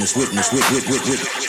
witness, witness, witness, witness, witness,